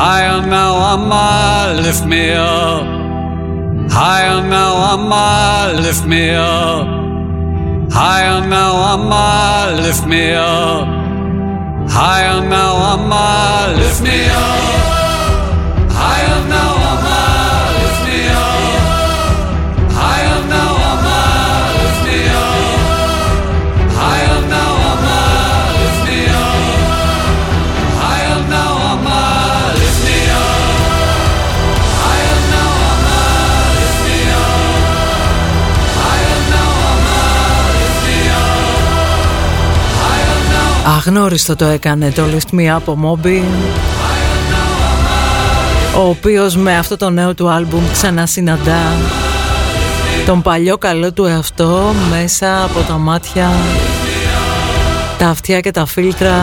Higher now, I'm lift me up. Higher now, I'm lift me up. Higher now, I'm lift me up. Higher now, I'm lift me up. Αγνώριστο το έκανε το Lift Me Up ο Moby ο οποίος με αυτό το νέο του άλμπουμ ξανασυναντά τον παλιό καλό του εαυτό μέσα από τα μάτια τα αυτιά και τα φίλτρα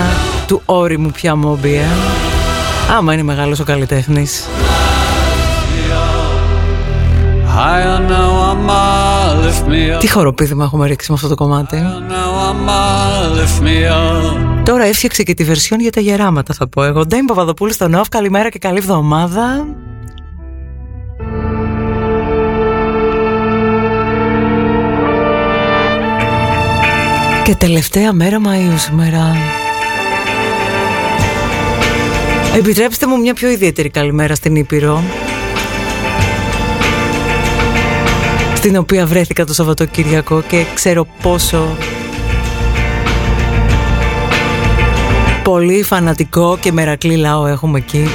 του όριμου πια Moby ε. Άμα είναι μεγάλος ο καλλιτέχνης. Higher now, I'm lift me up. Τι χοροπίδημα έχουμε ρίξει με αυτό το κομμάτι Now, I'm lift me up. Τώρα έφτιαξε και τη βερσιόν για τα γεράματα θα πω εγώ Ντέιμ Παπαδοπούλου στο Νόφ, καλημέρα και καλή εβδομάδα Και τελευταία μέρα Μαΐου σήμερα Επιτρέψτε μου μια πιο ιδιαίτερη καλημέρα στην Ήπειρο Στην οποία βρέθηκα το Σαββατοκύριακο και ξέρω πόσο πολύ φανατικό και μερακλή λαό έχουμε εκεί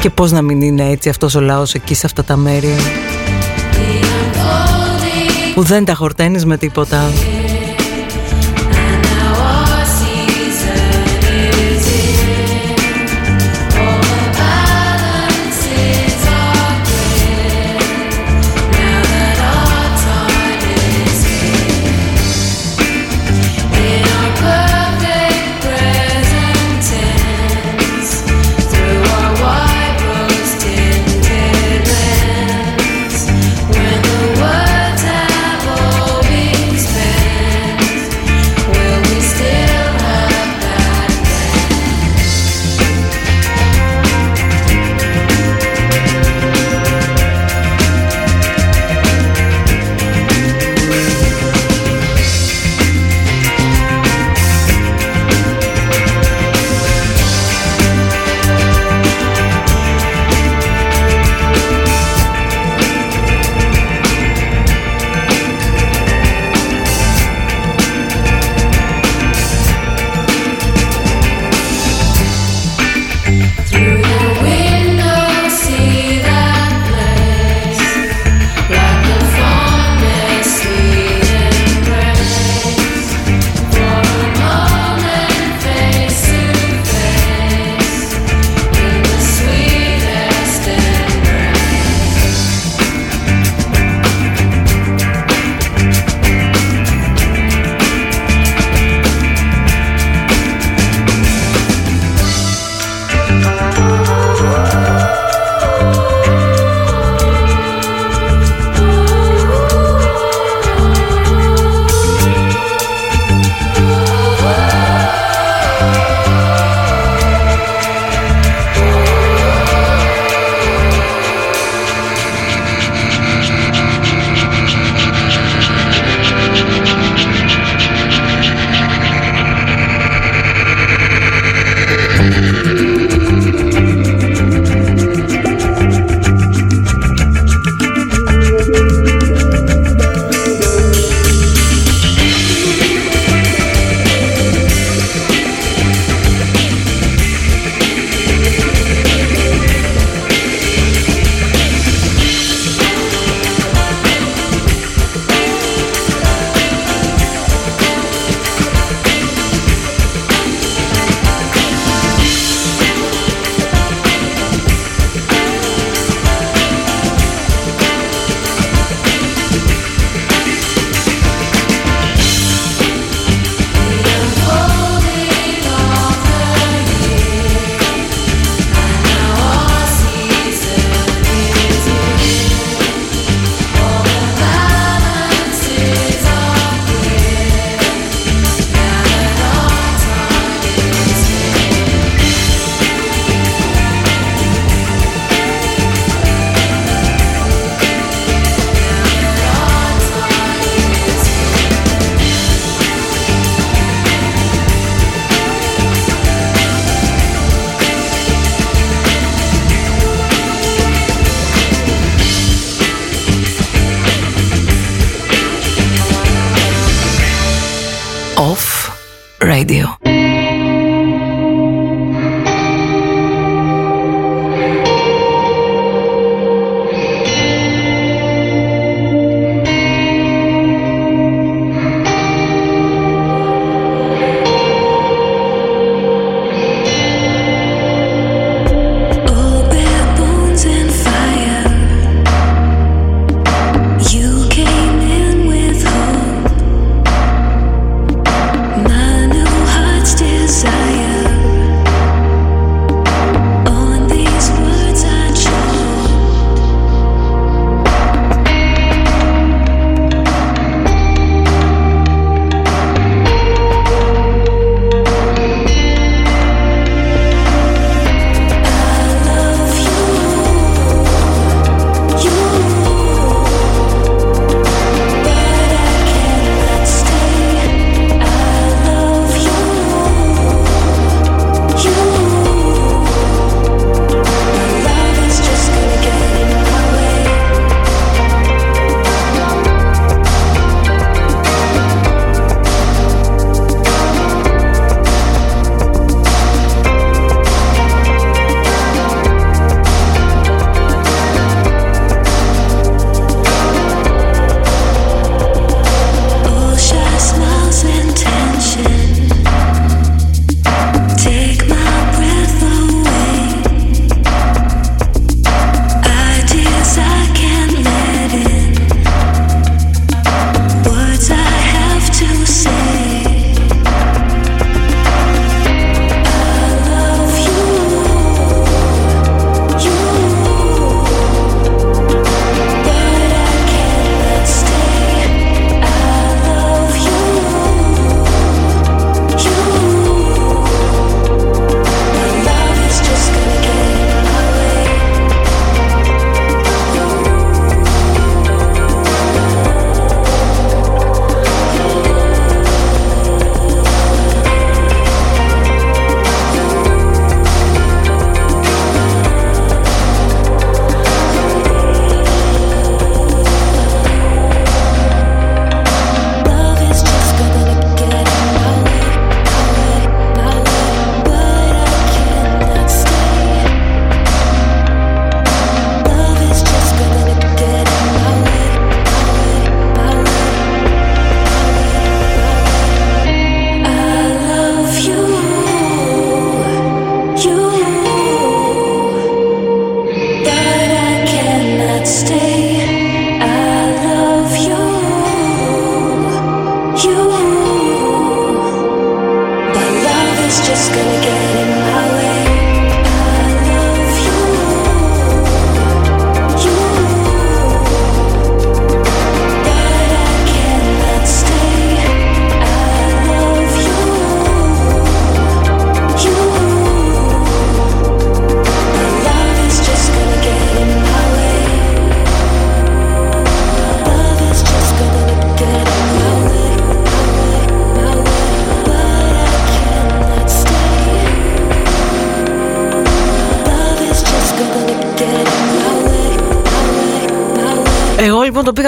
και πώς να μην είναι έτσι αυτός ο λαός εκεί σε αυτά τα μέρη που δεν τα χορταίνεις με τίποτα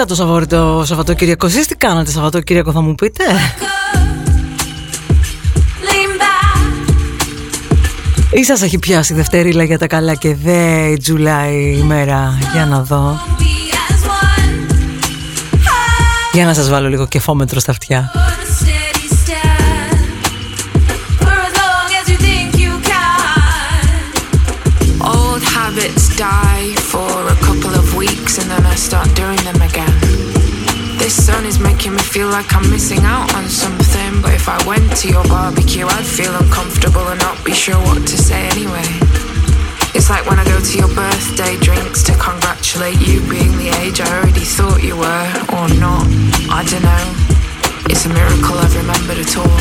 λοιπόν το πήγα το Σαββατοκύριακο. Το Σαββατοκύριακο. Εσείς τι κάνατε Σαββατοκύριακο θα μου πείτε; Ή σας έχει πιάσει δευτερίλα για τα καλά και δε Τζουλάι ημέρα. Για να δω. Για να σας βάλω λίγο κεφόμετρο στα αυτιά. Feel like I'm missing out on something. But if I went to your barbecue, I'd feel uncomfortable and not be sure what to say anyway. It's like when I go to your birthday drinks to congratulate you being the age I already thought you were, or not. I don't know. It's a miracle I've remembered at all.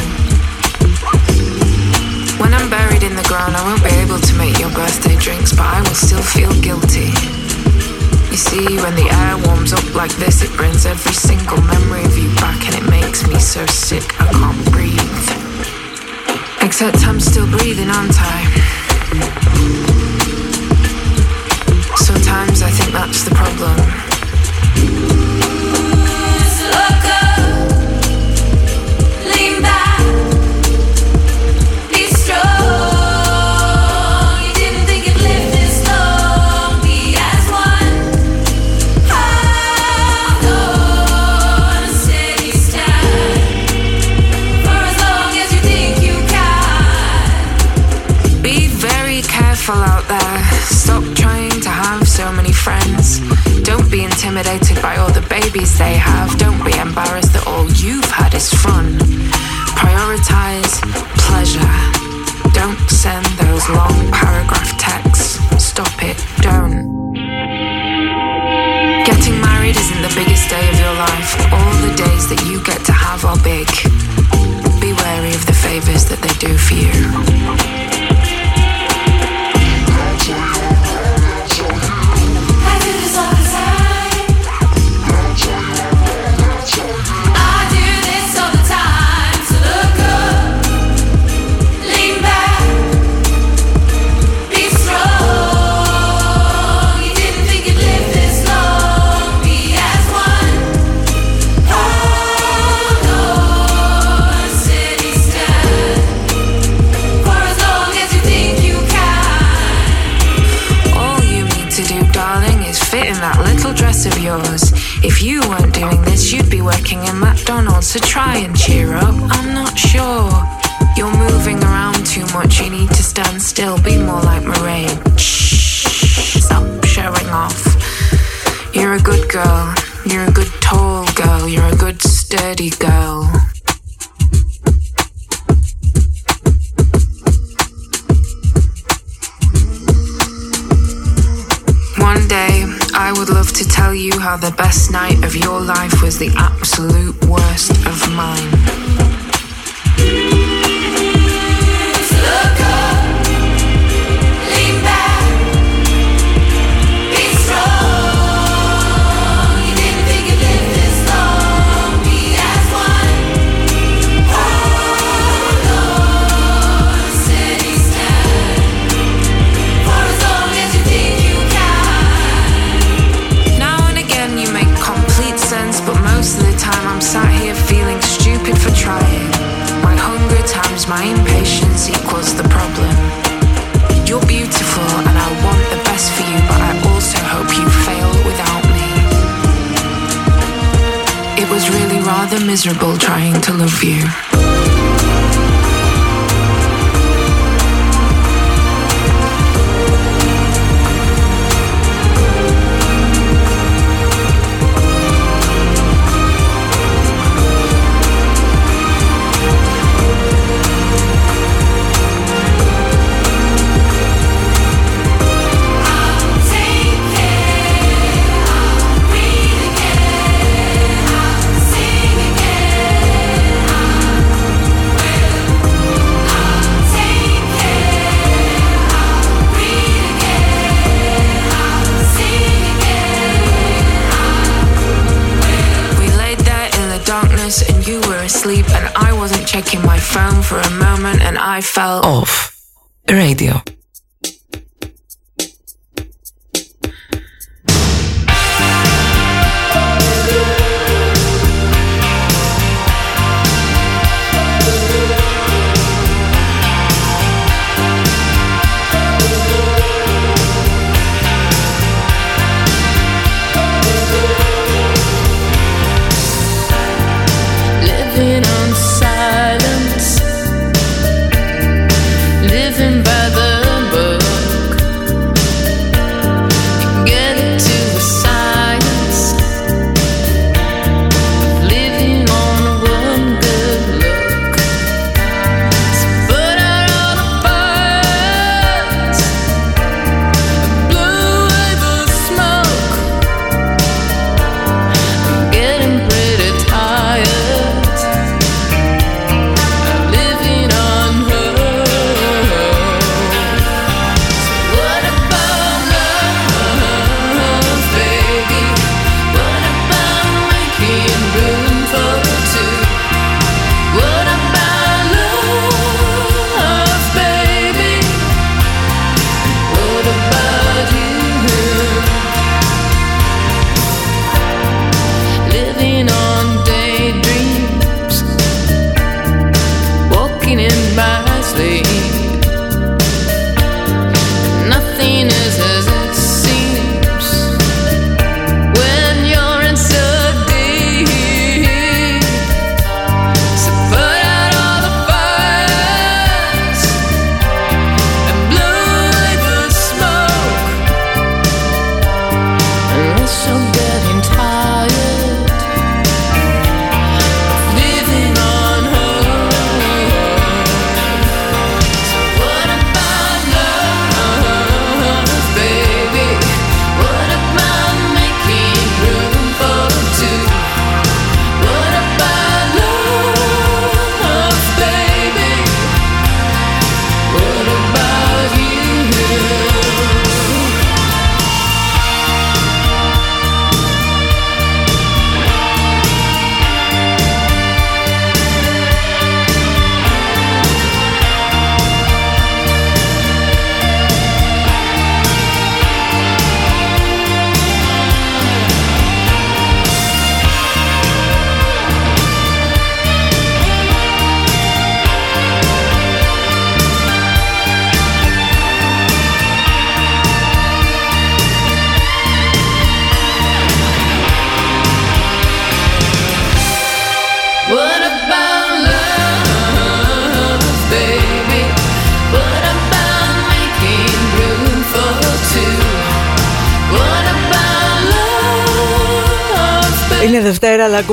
When I'm buried in the ground, I won't be able to make your birthday drinks, but I will still feel guilty. You see, when the air warms up like this, it brings every single memory of you back and it makes me so sick I can't breathe. Except I'm still breathing, aren't I? Sometimes I think that's the problem. intimidated by all the babies they have. Don't be embarrassed that all you've had is fun. Prioritize pleasure. Don't send those long paragraph texts. Stop it. Don't. Getting married isn't the biggest day of your life. All the days that you get to have are big.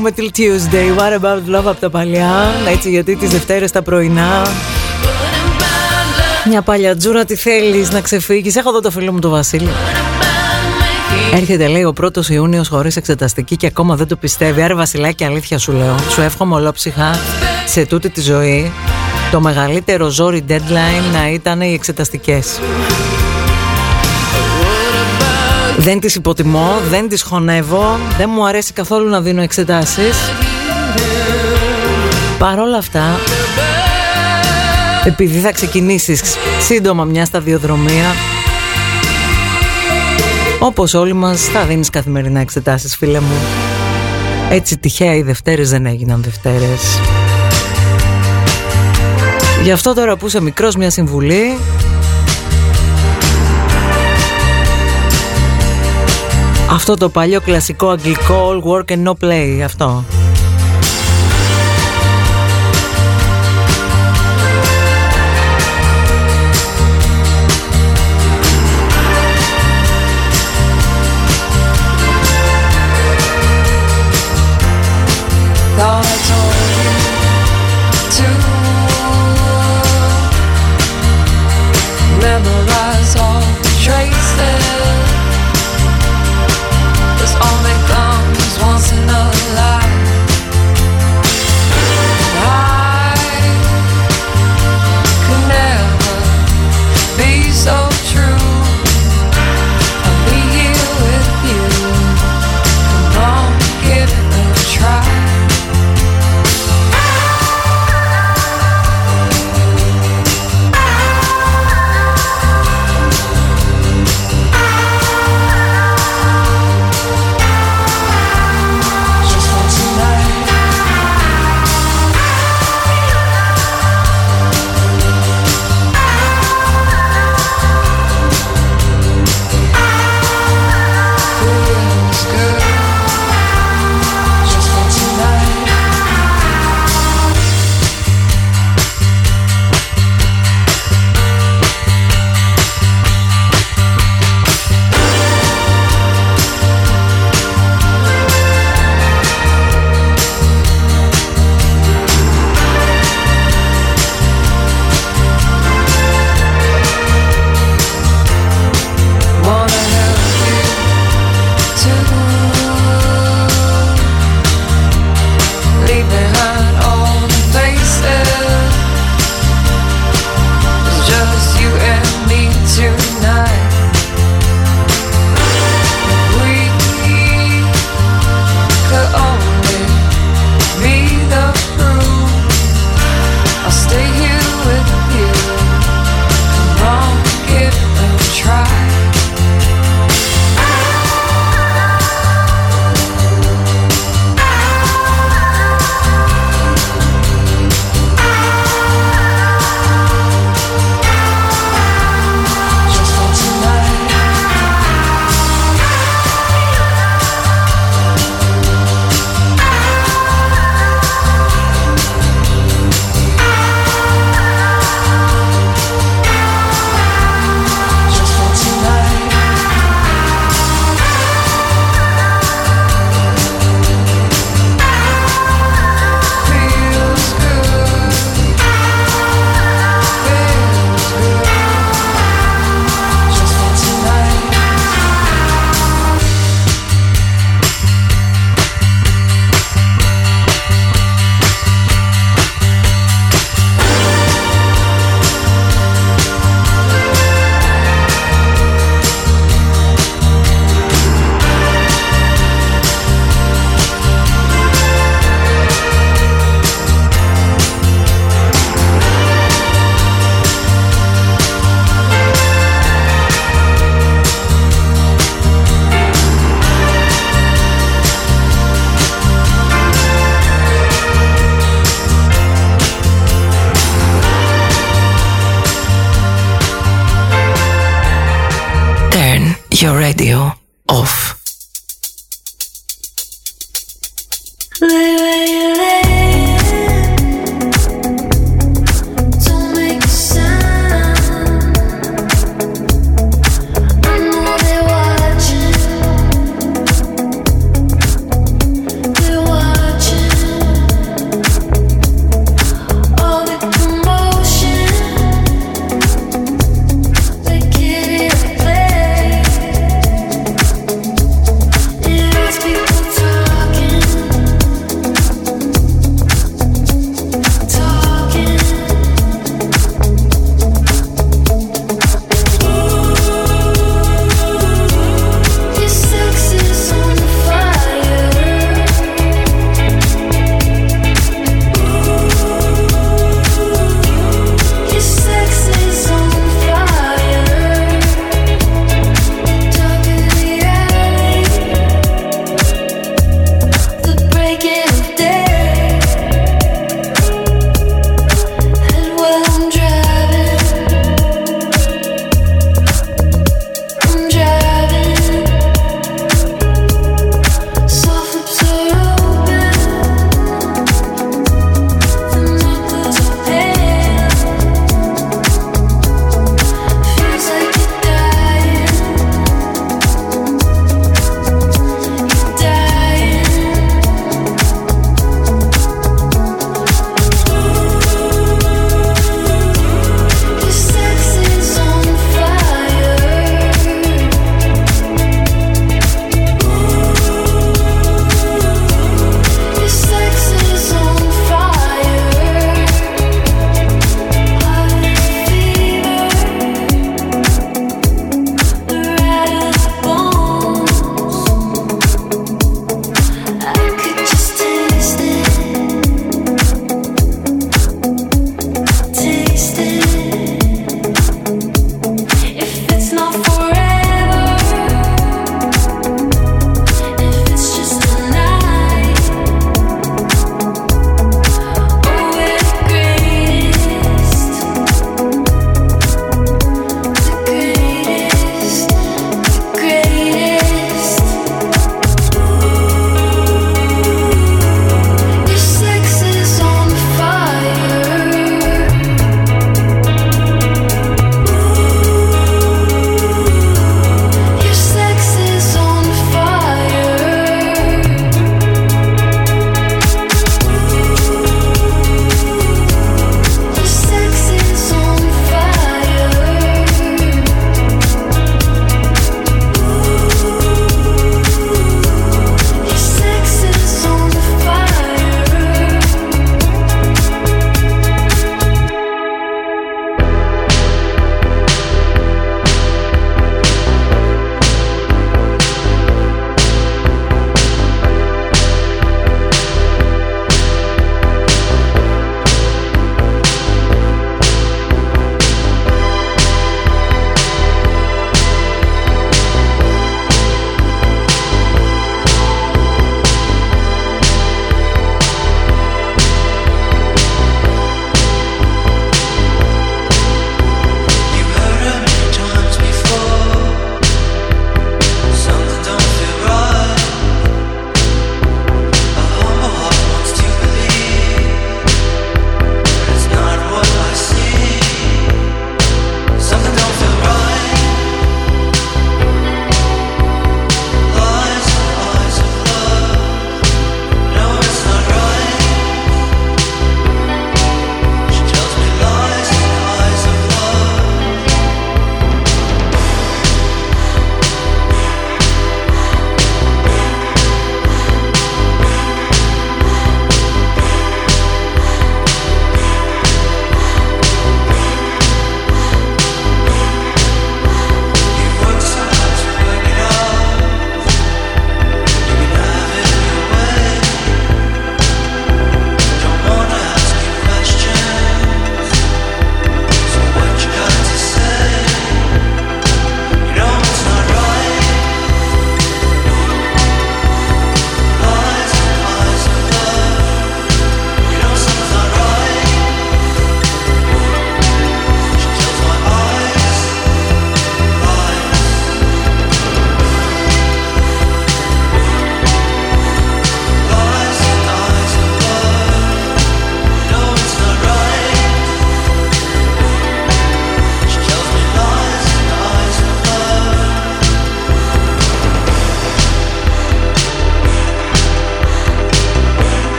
Ακούμε till Tuesday. What about love από τα παλιά; Έτσι γιατί τις Δευτέρες τα πρωινά. Μια παλιά τζούρα τι θέλεις να ξεφύγεις; Έχω εδώ το φίλο μου το Βασίλη. Έρχεται λέει ο πρώτος Ιούνιος χωρίς εξεταστική και ακόμα δεν το πιστεύει. Άρα Βασιλάκη αλήθεια σου λέω. Σου εύχομαι ολόψυχα σε τούτη τη ζωή Το μεγαλύτερο ζόρι deadline να ήταν οι εξεταστικές δεν τις υποτιμώ, δεν τις χωνεύω, δεν μου αρέσει καθόλου να δίνω εξετάσεις. Παρ' όλα αυτά, επειδή θα ξεκινήσεις σύντομα μια σταδιοδρομία, όπως όλοι μας θα δίνεις καθημερινά εξετάσεις φίλε μου. Έτσι τυχαία οι Δευτέρες δεν έγιναν Δευτέρες. Γι' αυτό τώρα που είσαι μικρός μια συμβουλή Αυτό το παλιό κλασικό αγγλικό all work and no play αυτό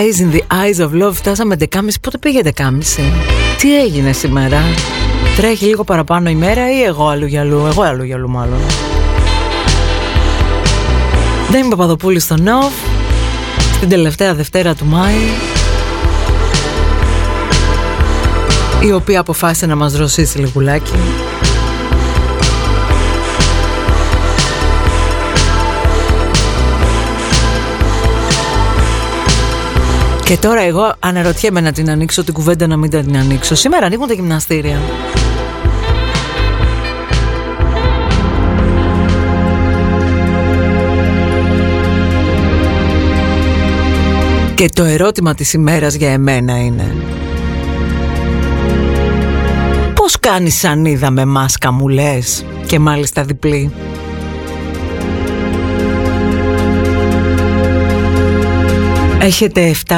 Με Lies in the Eyes of Love φτάσαμε 11.30 Πότε πήγε 11.30 Τι έγινε σήμερα; Τρέχει λίγο παραπάνω η μέρα ή εγώ αλλού για αλλού; Εγώ αλλού για αλλού μάλλον. Δεν είμαι Παπαδοπούλη στο Νοβ Την τελευταία Δευτέρα του Μάη Η οποία αποφάσισε να μας δροσίσει λιγουλάκι Και τώρα εγώ αναρωτιέμαι να την ανοίξω την κουβέντα να μην την ανοίξω. Σήμερα ανοίγουν τα γυμναστήρια. Και το ερώτημα της ημέρας για εμένα είναι Πώς κάνεις σανίδα με μάσκα μου λες και μάλιστα διπλή; Έχετε 7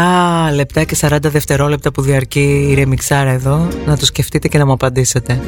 λεπτά και 40 δευτερόλεπτα που διαρκεί η ρεμιξάρα εδώ να το σκεφτείτε και να μου απαντήσετε.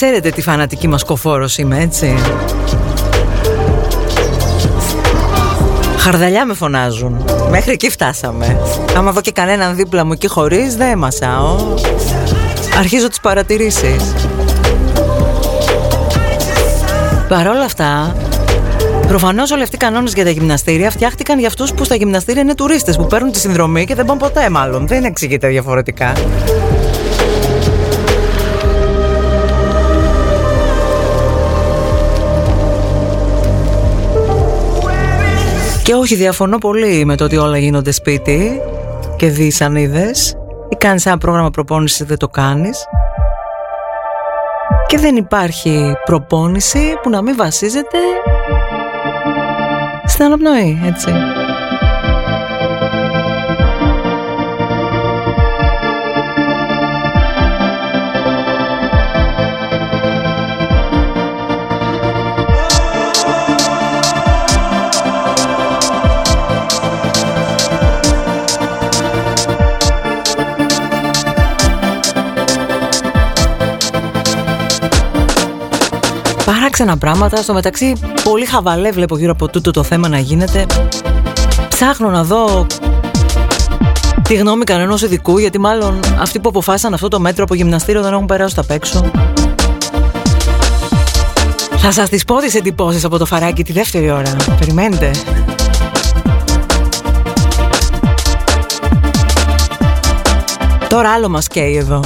Ξέρετε τι φανατική μας κοφόρος είμαι έτσι. Χαρδαλιά με φωνάζουν. Μέχρι εκεί φτάσαμε. Άμα δω και κανέναν δίπλα μου εκεί χωρίς δεν μασάω. Αρχίζω τις παρατηρήσεις. Παρ' όλα αυτά Προφανώς όλοι αυτοί οι κανόνες για τα γυμναστήρια φτιάχτηκαν για αυτούς που στα γυμναστήρια είναι τουρίστες που παίρνουν τη συνδρομή και δεν πάνε ποτέ, μάλλον. Δεν εξηγείται διαφορετικά. Και όχι διαφωνώ πολύ με το ότι όλα γίνονται σπίτι και δεις αν είδες ή κάνεις ένα πρόγραμμα προπόνησης δεν το κάνεις και δεν υπάρχει προπόνηση που να μην βασίζεται στην αναπνοή, έτσι. Ξένα πράγματα. Στο μεταξύ, πολύ χαβαλέ βλέπω γύρω από τούτο το θέμα να γίνεται. Ψάχνω να δω τη γνώμη κανένας ειδικού, γιατί μάλλον αυτοί που αποφάσισαν αυτό το μέτρο από γυμναστήριο δεν έχουν περάσει τα έξω. Θα σας τις πω τις εντυπώσεις από το φαράκι τη δεύτερη ώρα. Περιμένετε. Τώρα άλλο μας καίει εδώ.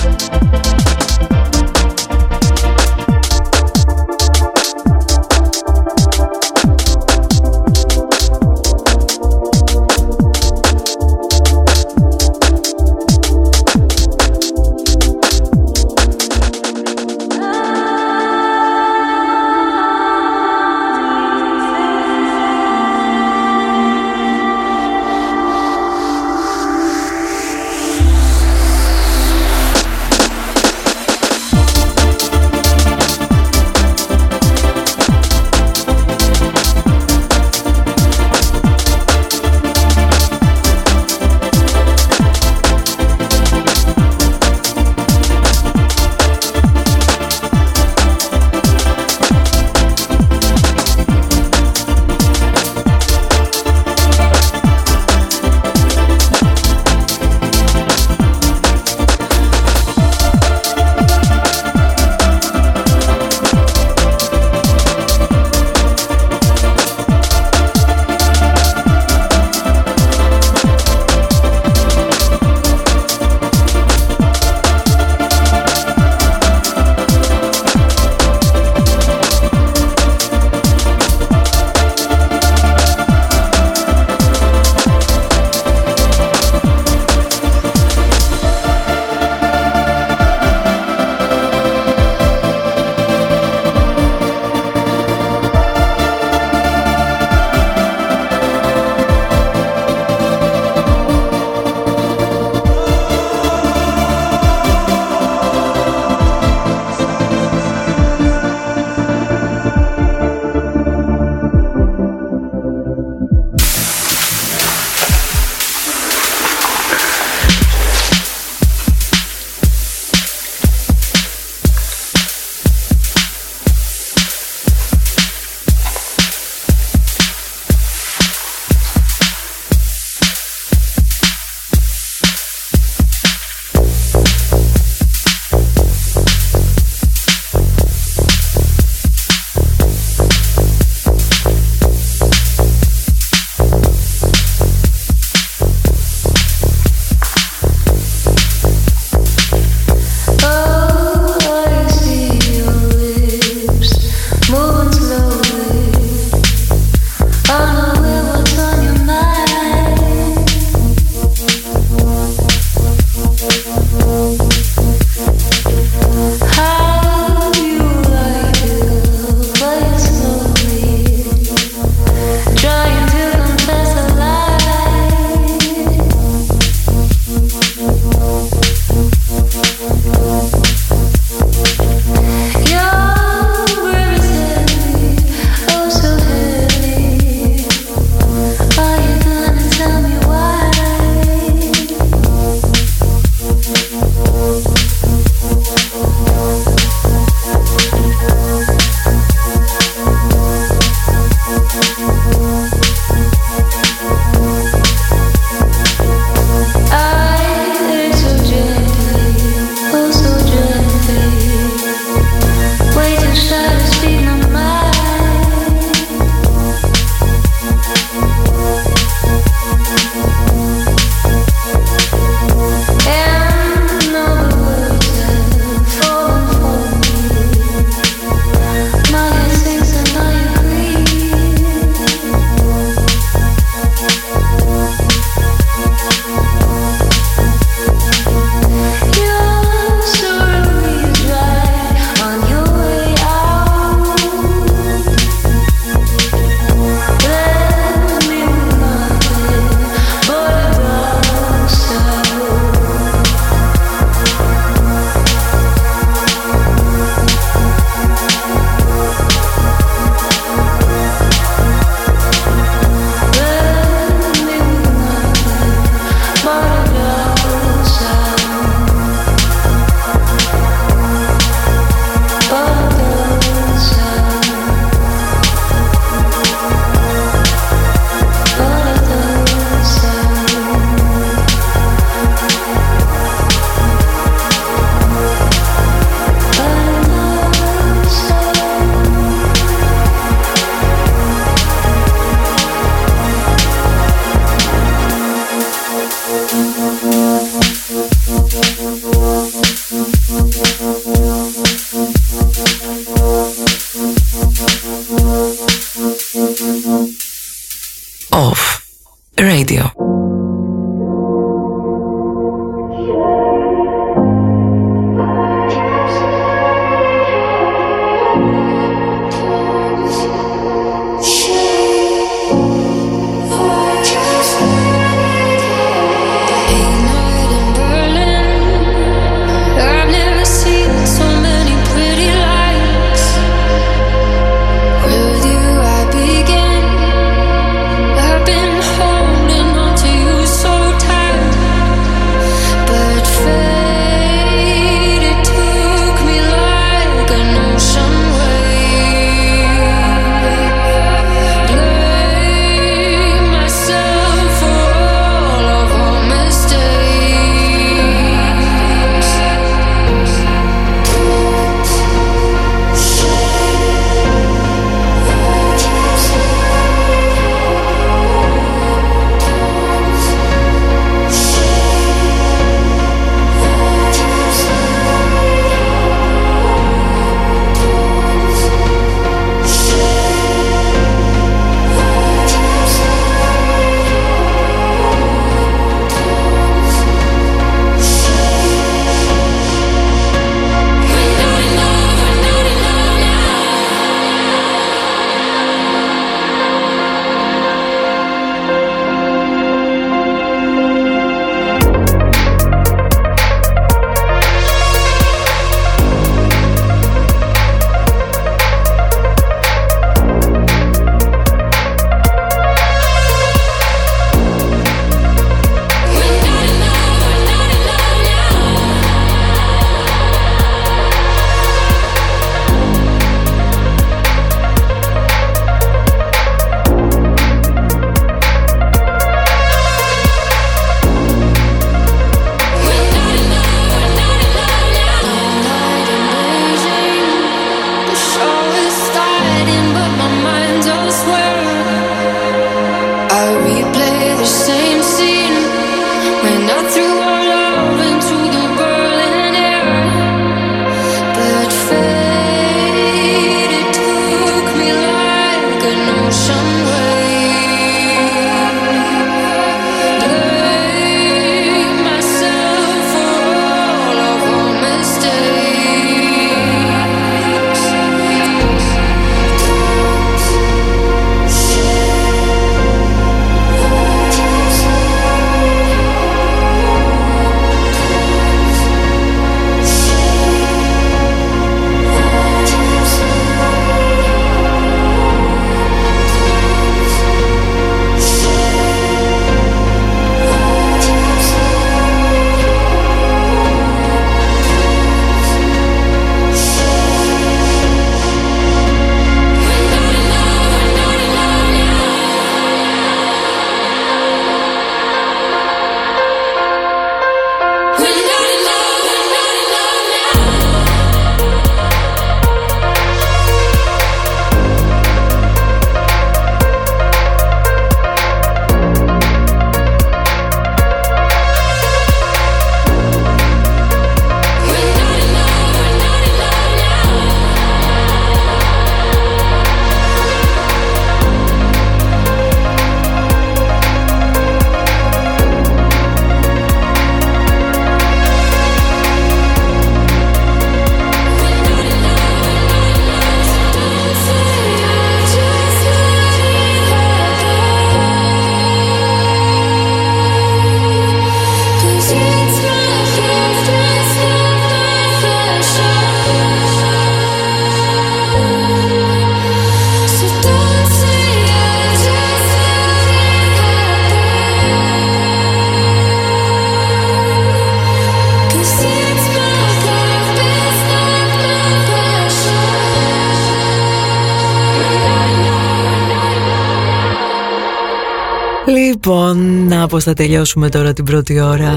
Πως θα τελειώσουμε τώρα την πρώτη ώρα.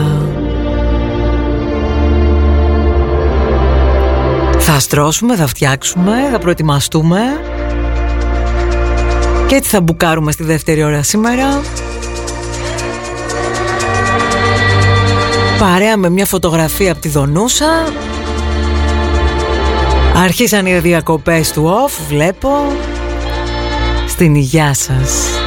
Θα στρώσουμε, θα φτιάξουμε, θα προετοιμαστούμε. Και έτσι θα μπουκάρουμε στη δεύτερη ώρα σήμερα. Παρέα με μια φωτογραφία από τη Δονούσα. Αρχίσαν οι διακοπές του off, βλέπω. Στην υγειά σας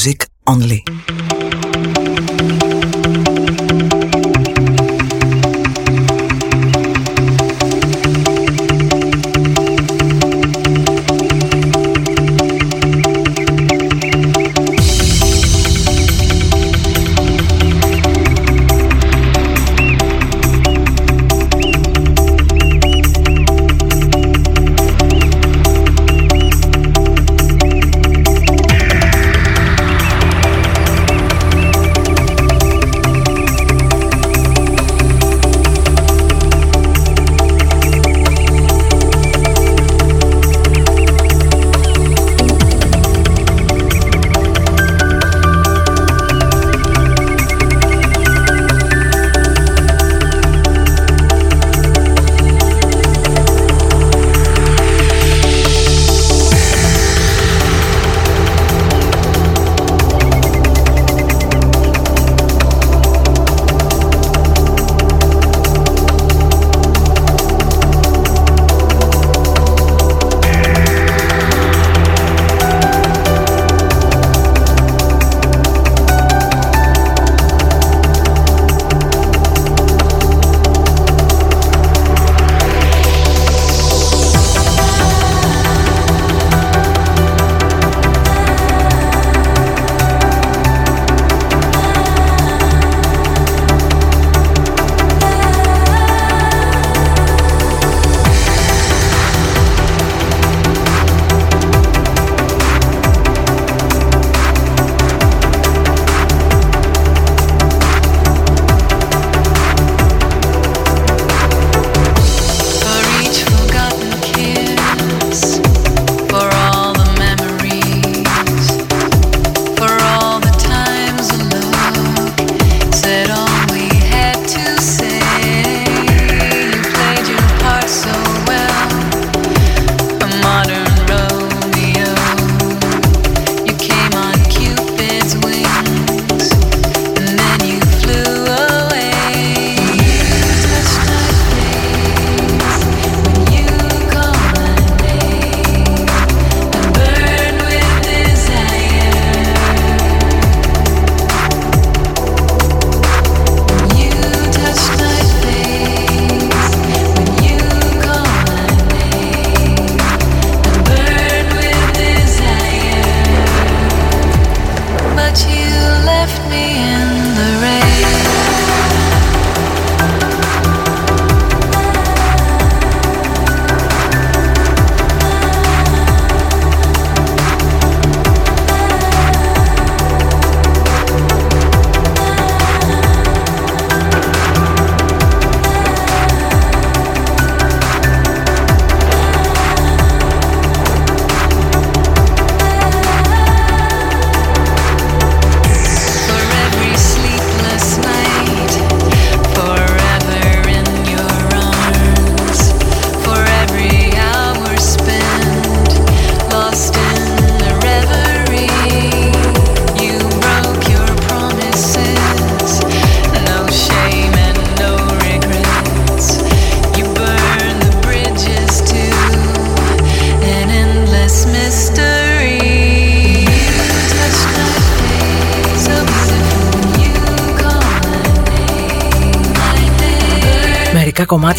muziek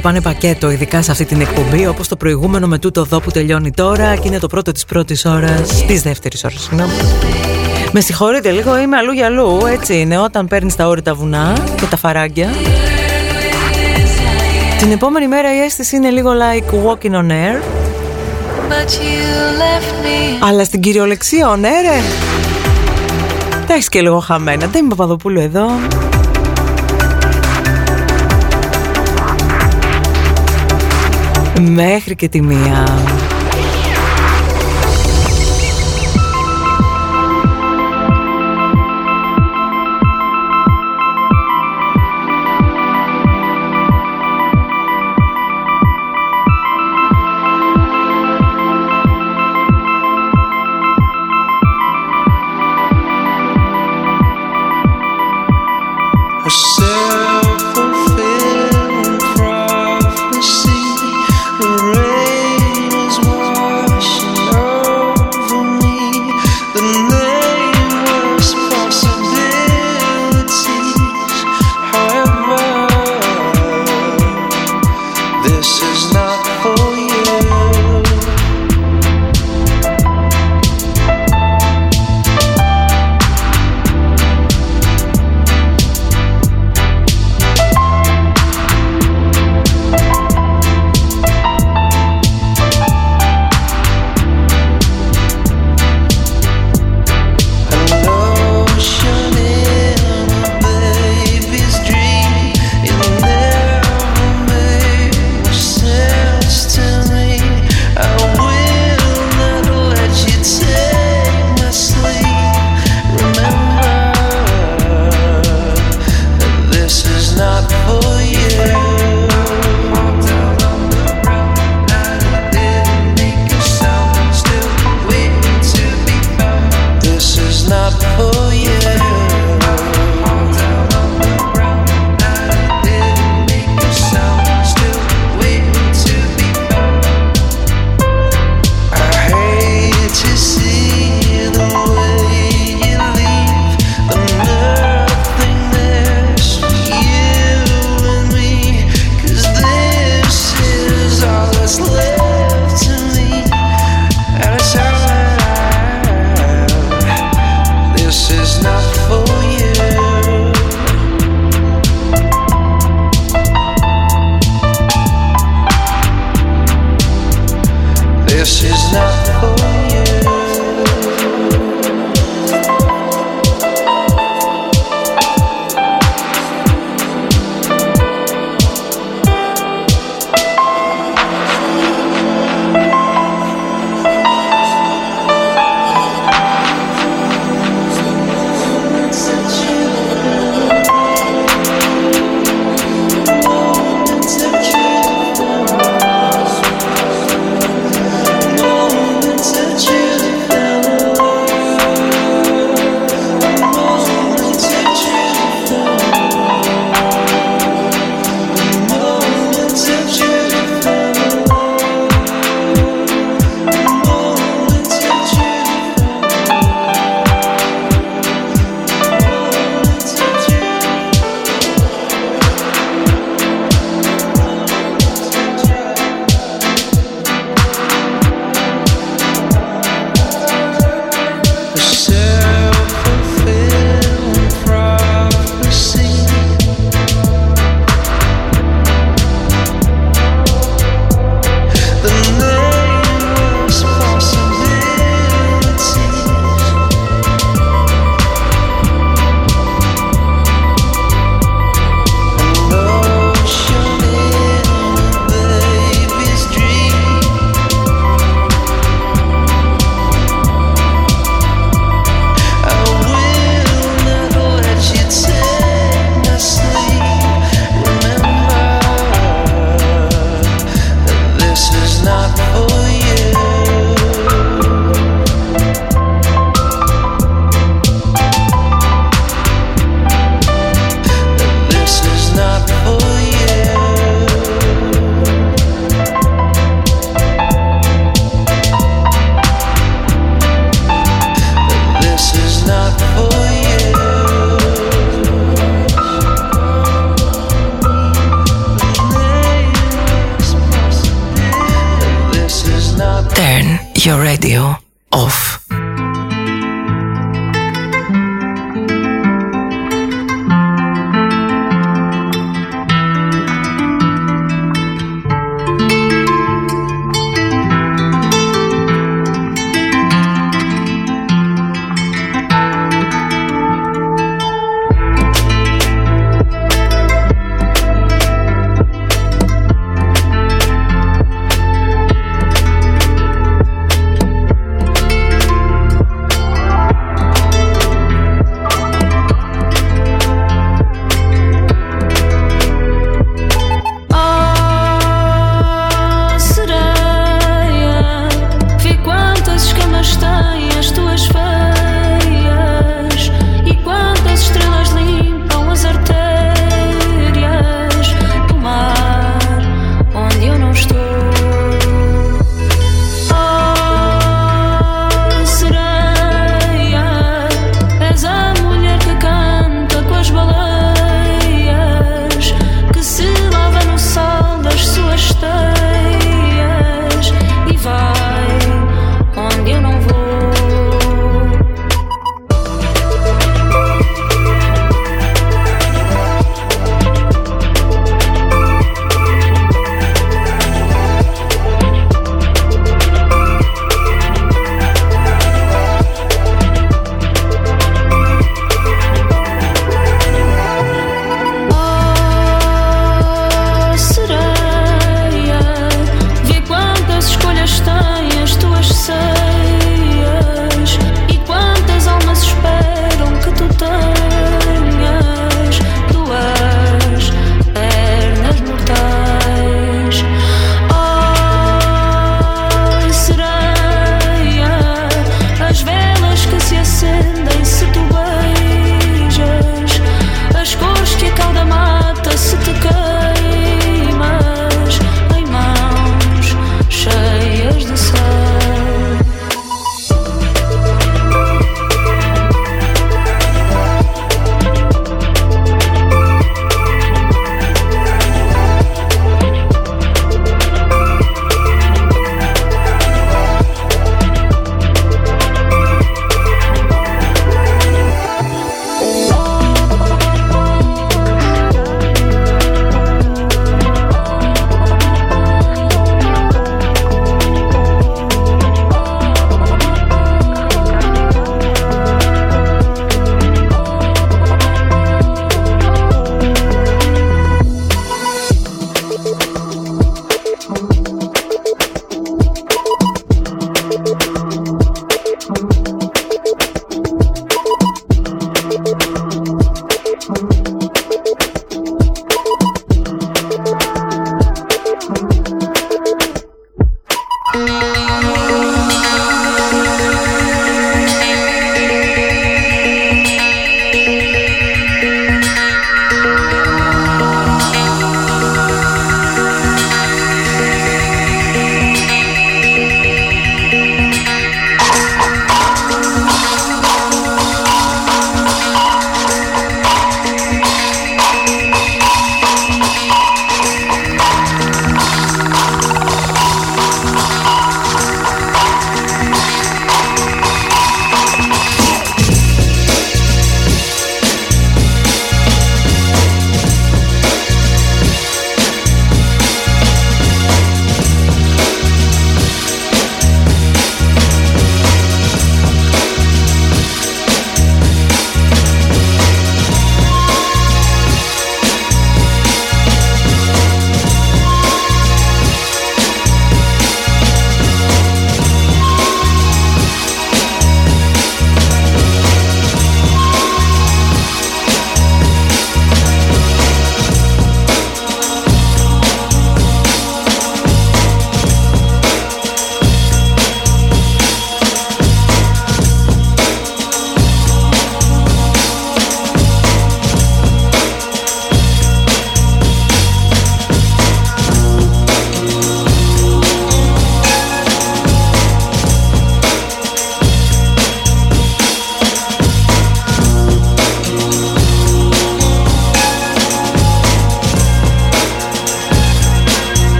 κομμάτια πάνε πακέτο, ειδικά σε αυτή την εκπομπή, όπως το προηγούμενο με τούτο εδώ που τελειώνει τώρα και είναι το πρώτο της πρώτης ώρας, της δεύτερης ώρας, συγγνώμη. Με συγχωρείτε λίγο, είμαι αλλού για αλλού, έτσι είναι, όταν παίρνεις τα όρη τα βουνά και τα φαράγγια. Την επόμενη μέρα η αίσθηση είναι λίγο like walking on air. Αλλά στην κυριολεξία on air, ε. τα έχεις και λίγο χαμένα. Δεν είμαι Παπαδοπούλου εδώ. Μέχρι και τη μία.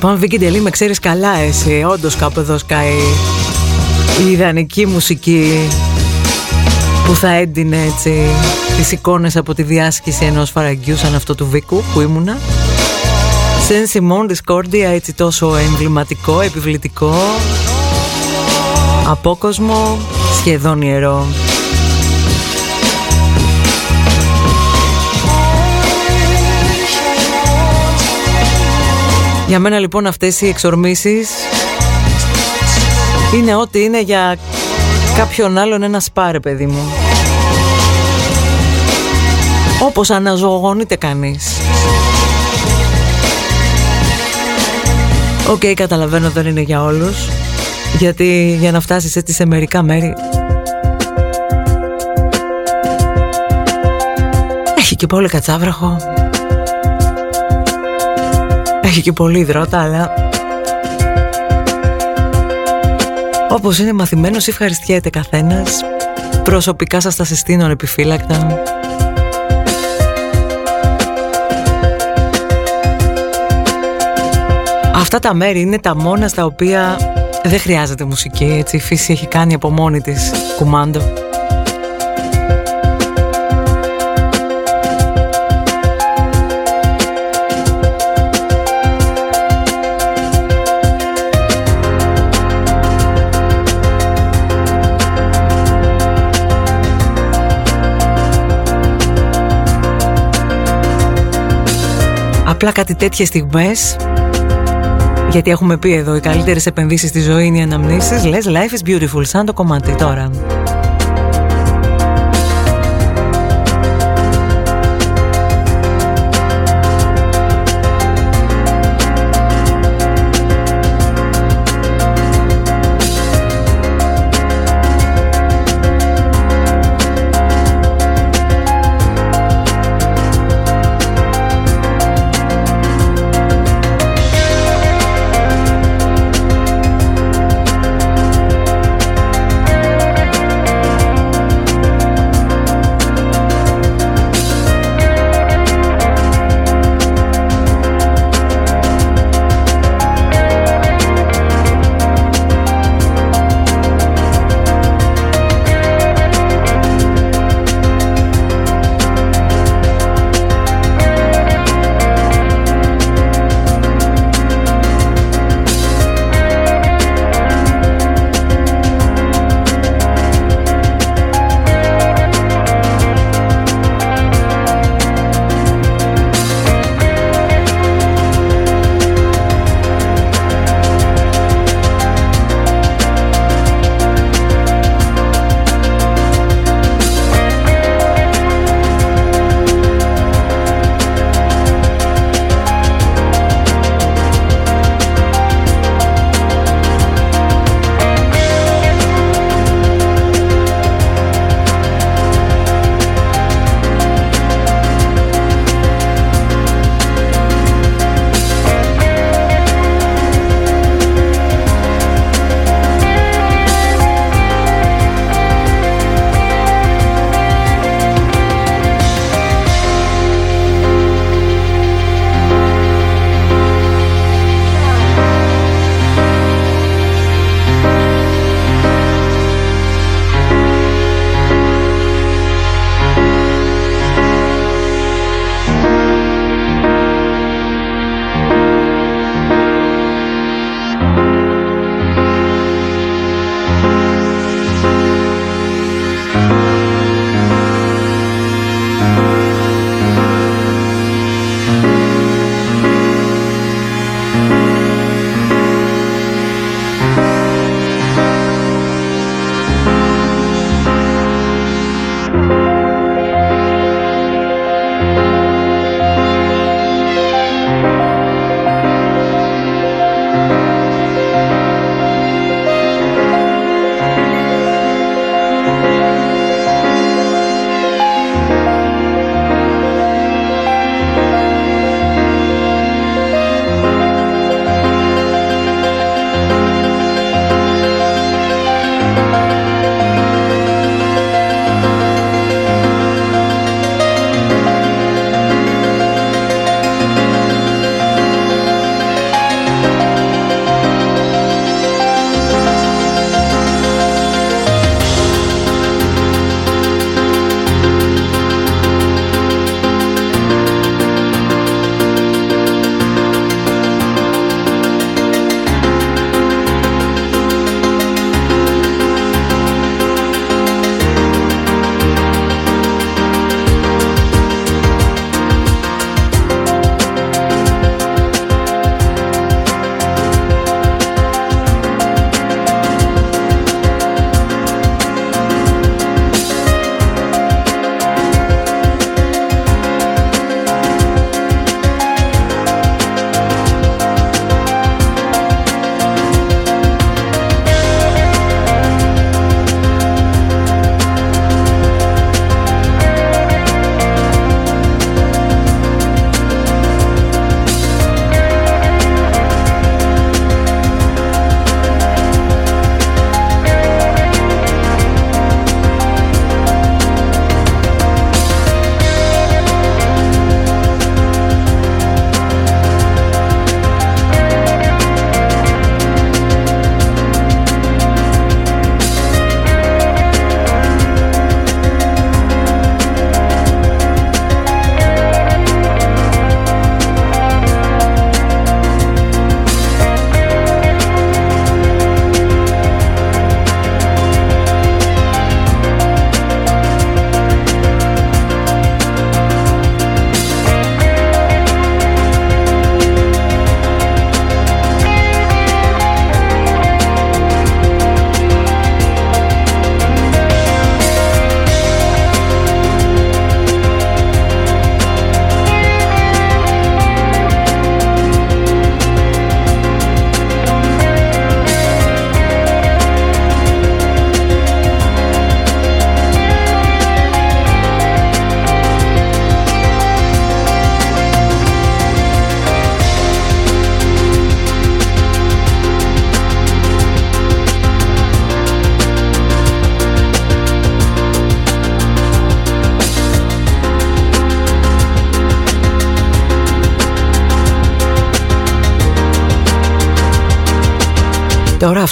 Λοιπόν, Βίκυ Ντελή, με ξέρεις καλά εσύ. Όντως κάπου εδώ σκάει η ιδανική μουσική που θα έντυνε έτσι τις εικόνες από τη διάσκηση ενός φαραγγιού σαν αυτό του Βίκου που ήμουνα. Σεν Σιμών Discordia έτσι τόσο εμβληματικό, επιβλητικό, απόκοσμο, σχεδόν ιερό. Για μένα λοιπόν αυτές οι εξορμήσεις είναι ό,τι είναι για κάποιον άλλον ένα σπα, ρε παιδί μου. Όπως αναζωογονείται κανείς. OK, okay, καταλαβαίνω δεν είναι για όλους. Γιατί για να φτάσεις έτσι σε μερικά μέρη Έχει και πολύ κατσάβραχο Έχει και πολύ υδρότα αλλά Όπως είναι μαθημένος ή ευχαριστιέται καθένας. Προσωπικά σας τα συστήνω επιφύλακτα. Αυτά τα μέρη είναι τα μόνα στα οποία δεν χρειάζεται μουσική, έτσι. Η φύση έχει κάνει από μόνη της κουμάντο. Απλά κάτι τέτοιες στιγμές. Γιατί έχουμε πει εδώ οι καλύτερες επενδύσεις στη ζωή είναι οι αναμνήσεις. Λες life is beautiful σαν το κομμάτι. Τώρα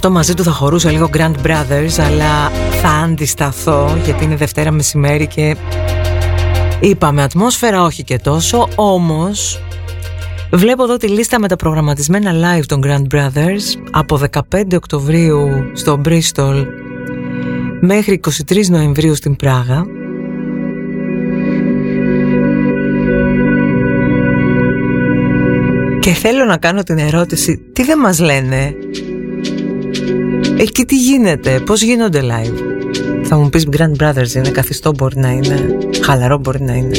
αυτό μαζί του θα χωρούσε λίγο Grand Brothers αλλά θα αντισταθώ γιατί είναι Δευτέρα μεσημέρι και είπαμε ατμόσφαιρα όχι και τόσο. Όμως βλέπω εδώ τη λίστα με τα προγραμματισμένα live των Grand Brothers από 15 Οκτωβρίου στο Bristol μέχρι 23 Νοεμβρίου στην Πράγα. Και θέλω να κάνω την ερώτηση τι δεν μας λένε; Εκεί τι γίνεται, πώς γίνονται live; Θα μου πεις Grand Brothers είναι καθιστό μπορεί να είναι, χαλαρό μπορεί να είναι.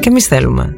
Και εμείς θέλουμε.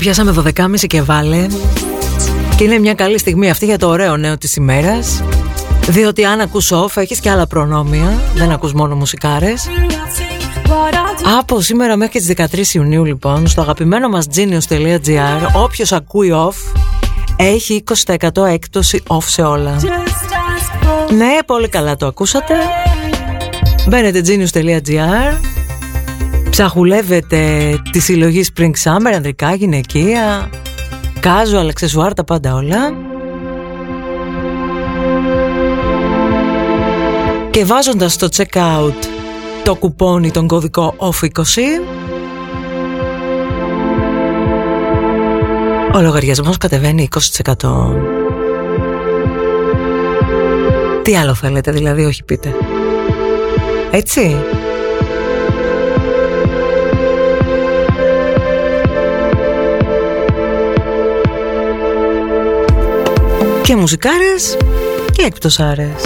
Πιάσαμε 12.30 και βάλε. Και είναι μια καλή στιγμή αυτή για το ωραίο νέο της ημέρας. Διότι αν ακούς off έχεις και άλλα προνόμια. Δεν ακούς μόνο μουσικάρες. Από σήμερα μέχρι τις 13 Ιουνίου λοιπόν στο αγαπημένο μας genius.gr όποιος ακούει off έχει 20% έκπτωση off σε όλα. Ναι, πολύ καλά το ακούσατε. Μπαίνετε genius.gr Ψαχουλεύετε τη συλλογή Spring Summer, ανδρικά, γυναικεία, casual, αξεσουάρ, τα πάντα όλα. Και βάζοντας στο checkout το κουπόνι, τον κωδικό OFF20 Ο λογαριασμός κατεβαίνει 20% Τι άλλο θέλετε δηλαδή, όχι πείτε. Έτσι και μουσικάρες και εκτοσάρες.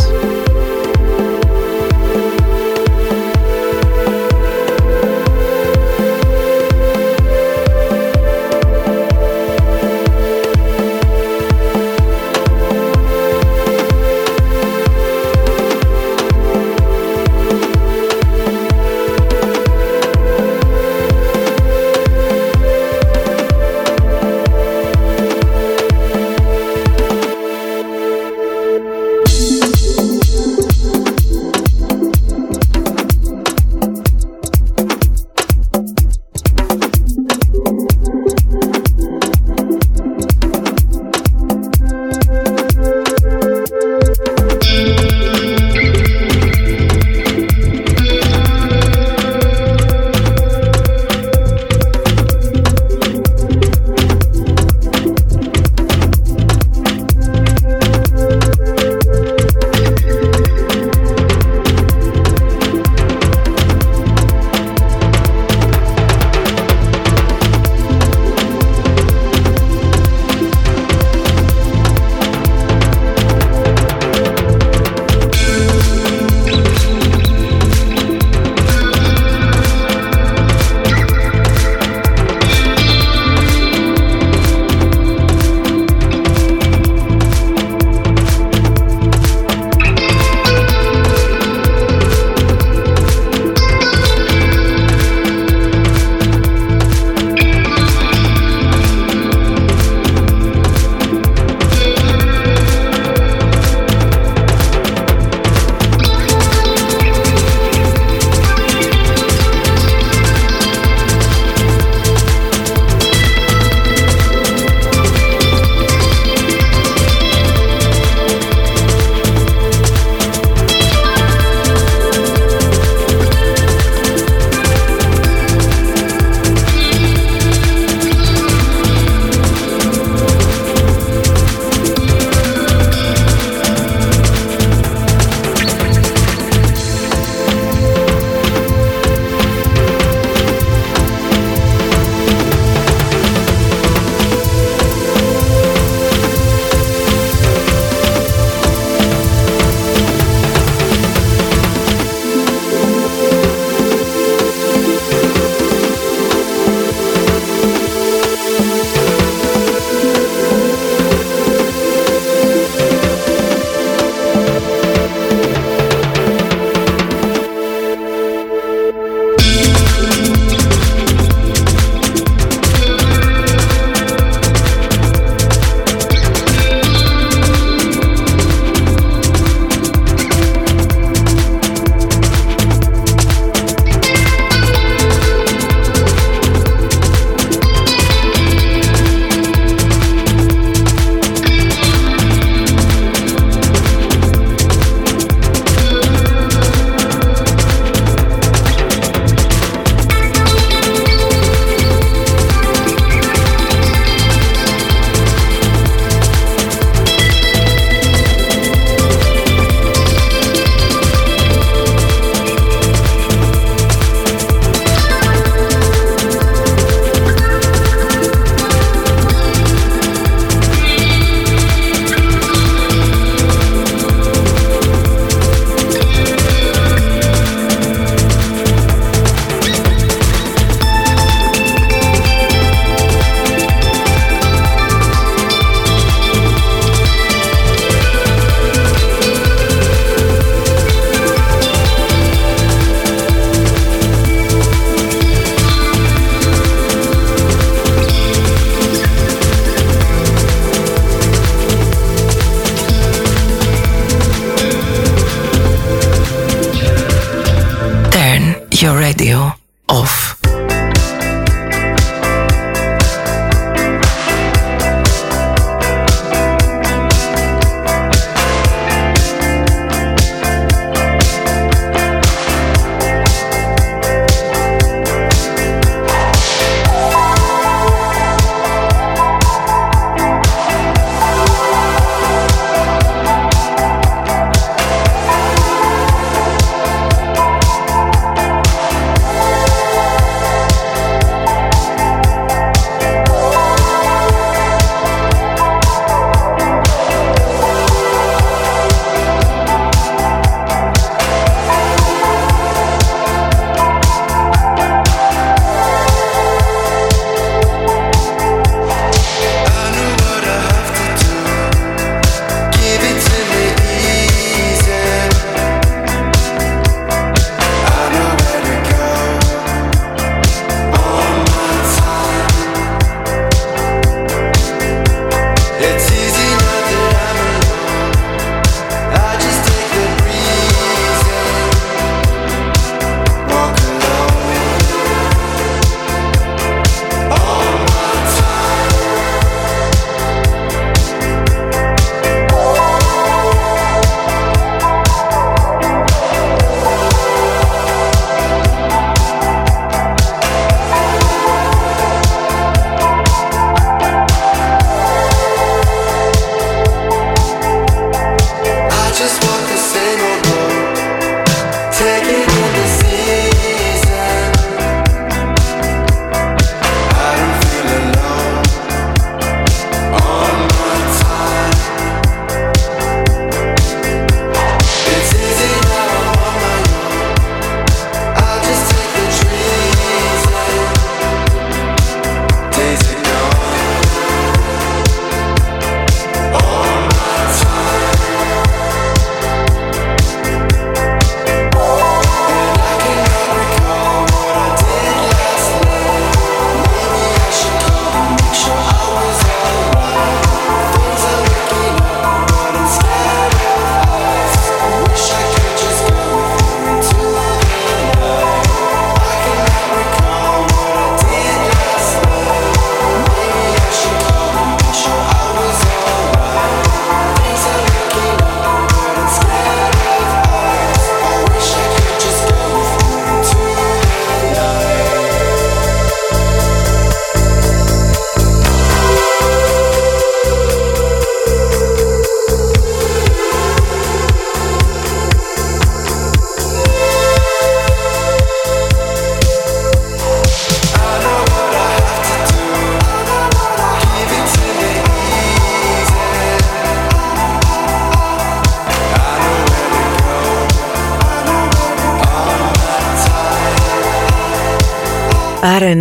Radio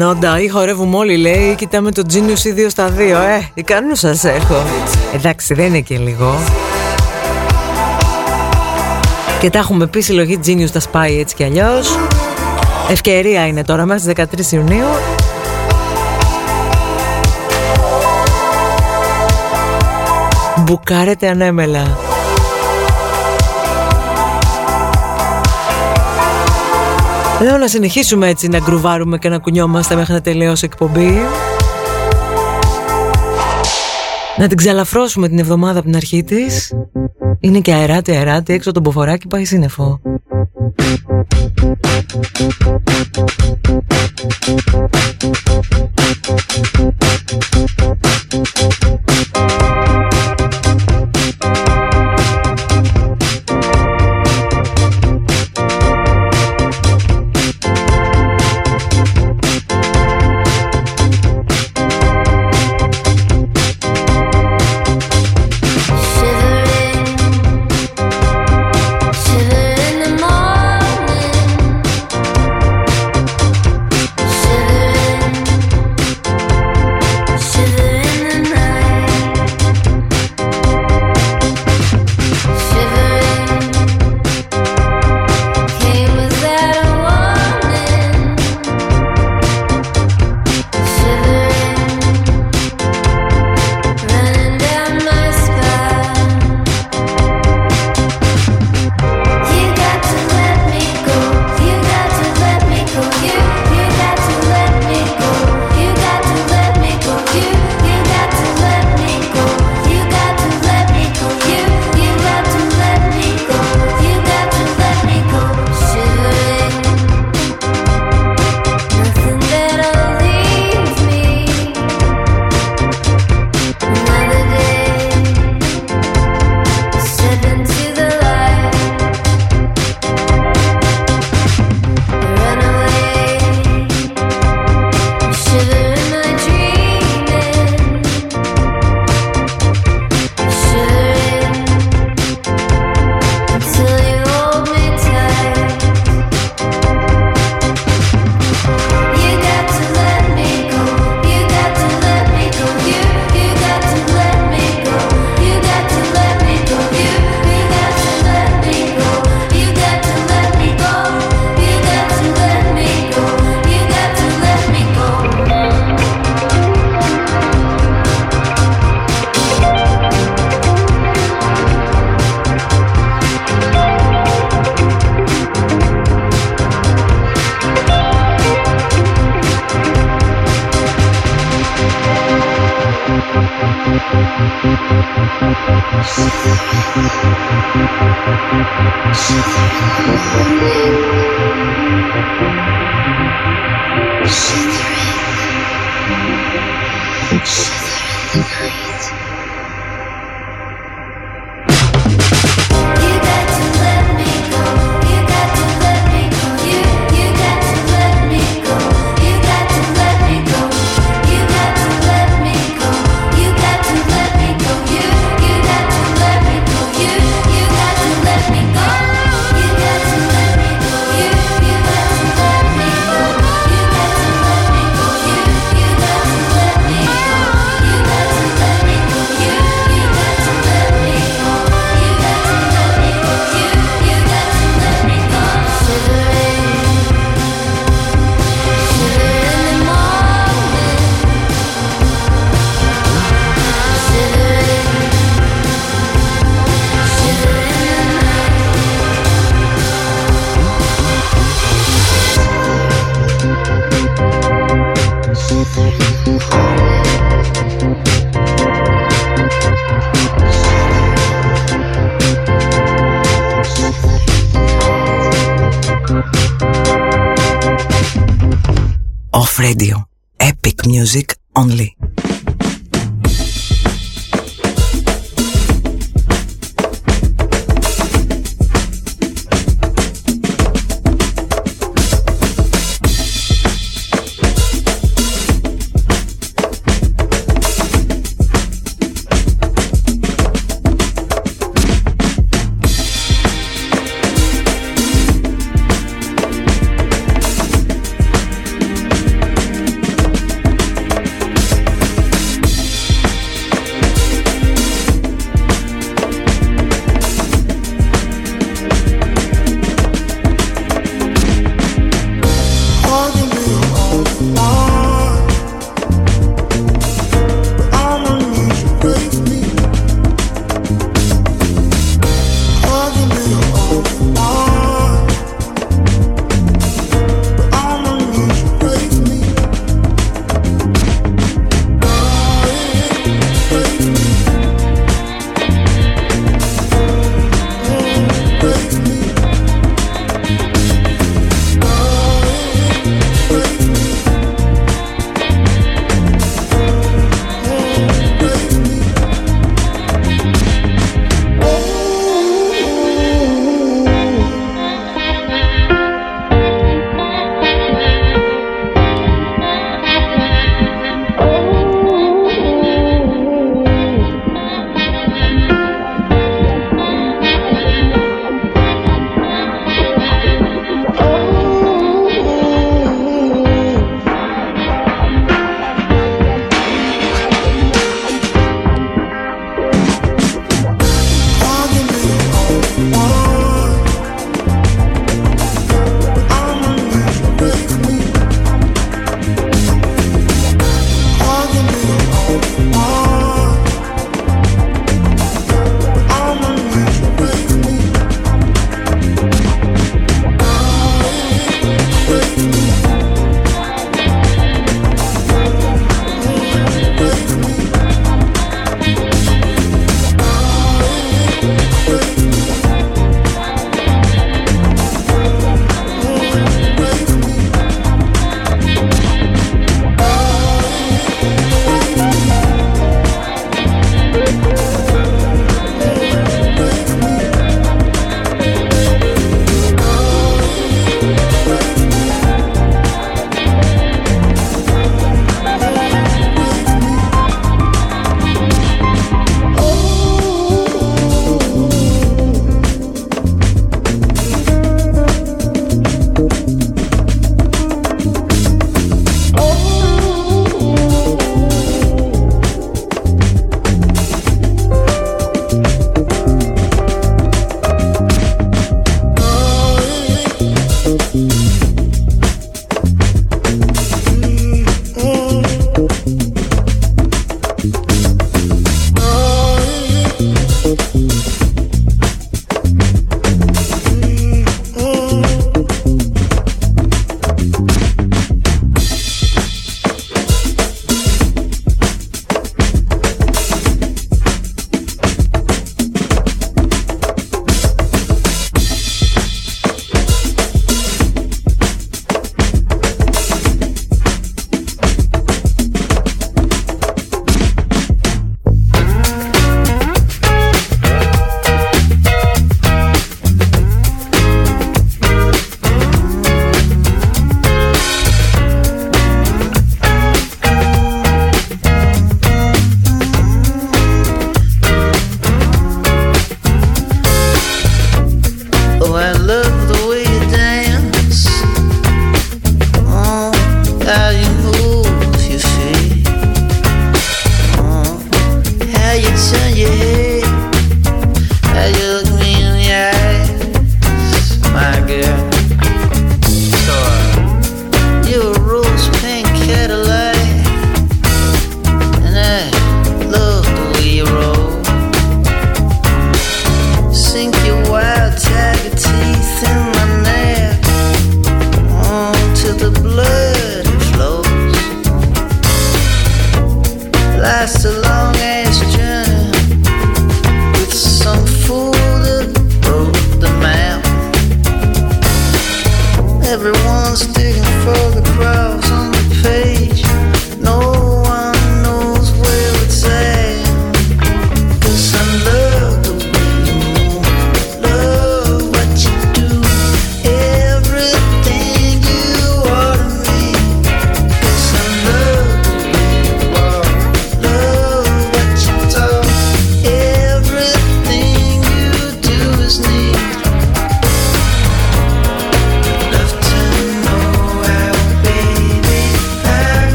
90 ή χορεύουμε όλοι λέει Κοιτάμε το Genius ή δύο στα δύο, Ε, ικανού σας έχω. Εντάξει δεν είναι και λίγο. Και τα έχουμε πει συλλογή Genius τα σπάει έτσι κι αλλιώς. Ευκαιρία είναι τώρα μέσα στι 13 Ιουνίου. Μπουκάρετε ανέμελα. Λέω να συνεχίσουμε έτσι να γκρουβάρουμε και να κουνιόμαστε μέχρι να τελειώσει εκπομπή. Να την ξαλαφρώσουμε την εβδομάδα από την αρχή της Είναι και αεράτη αεράτη, έξω τον ποφοράκι πάει σύννεφο. music only.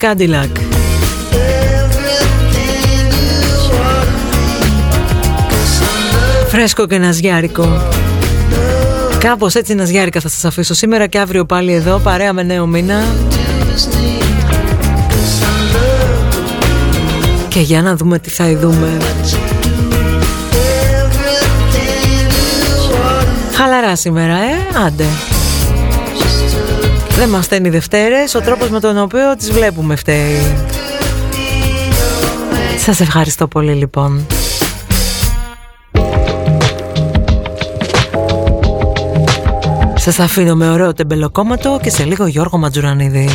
Cadillac. Φρέσκο και ναζιάρικο. Κάπως έτσι ναζιάρικα θα σας αφήσω σήμερα και αύριο πάλι εδώ παρέα με νέο μήνα. Και για να δούμε τι θα ειδούμε. Χαλαρά σήμερα, ε, άντε. Δεν μας φταίνει Δευτέρες, ο ναι. τρόπος με τον οποίο τις βλέπουμε φταίει. Σας ευχαριστώ πολύ λοιπόν. Σας αφήνω με ωραίο τεμπελοκόμματο και σε λίγο Γιώργο Ματζουρανίδη.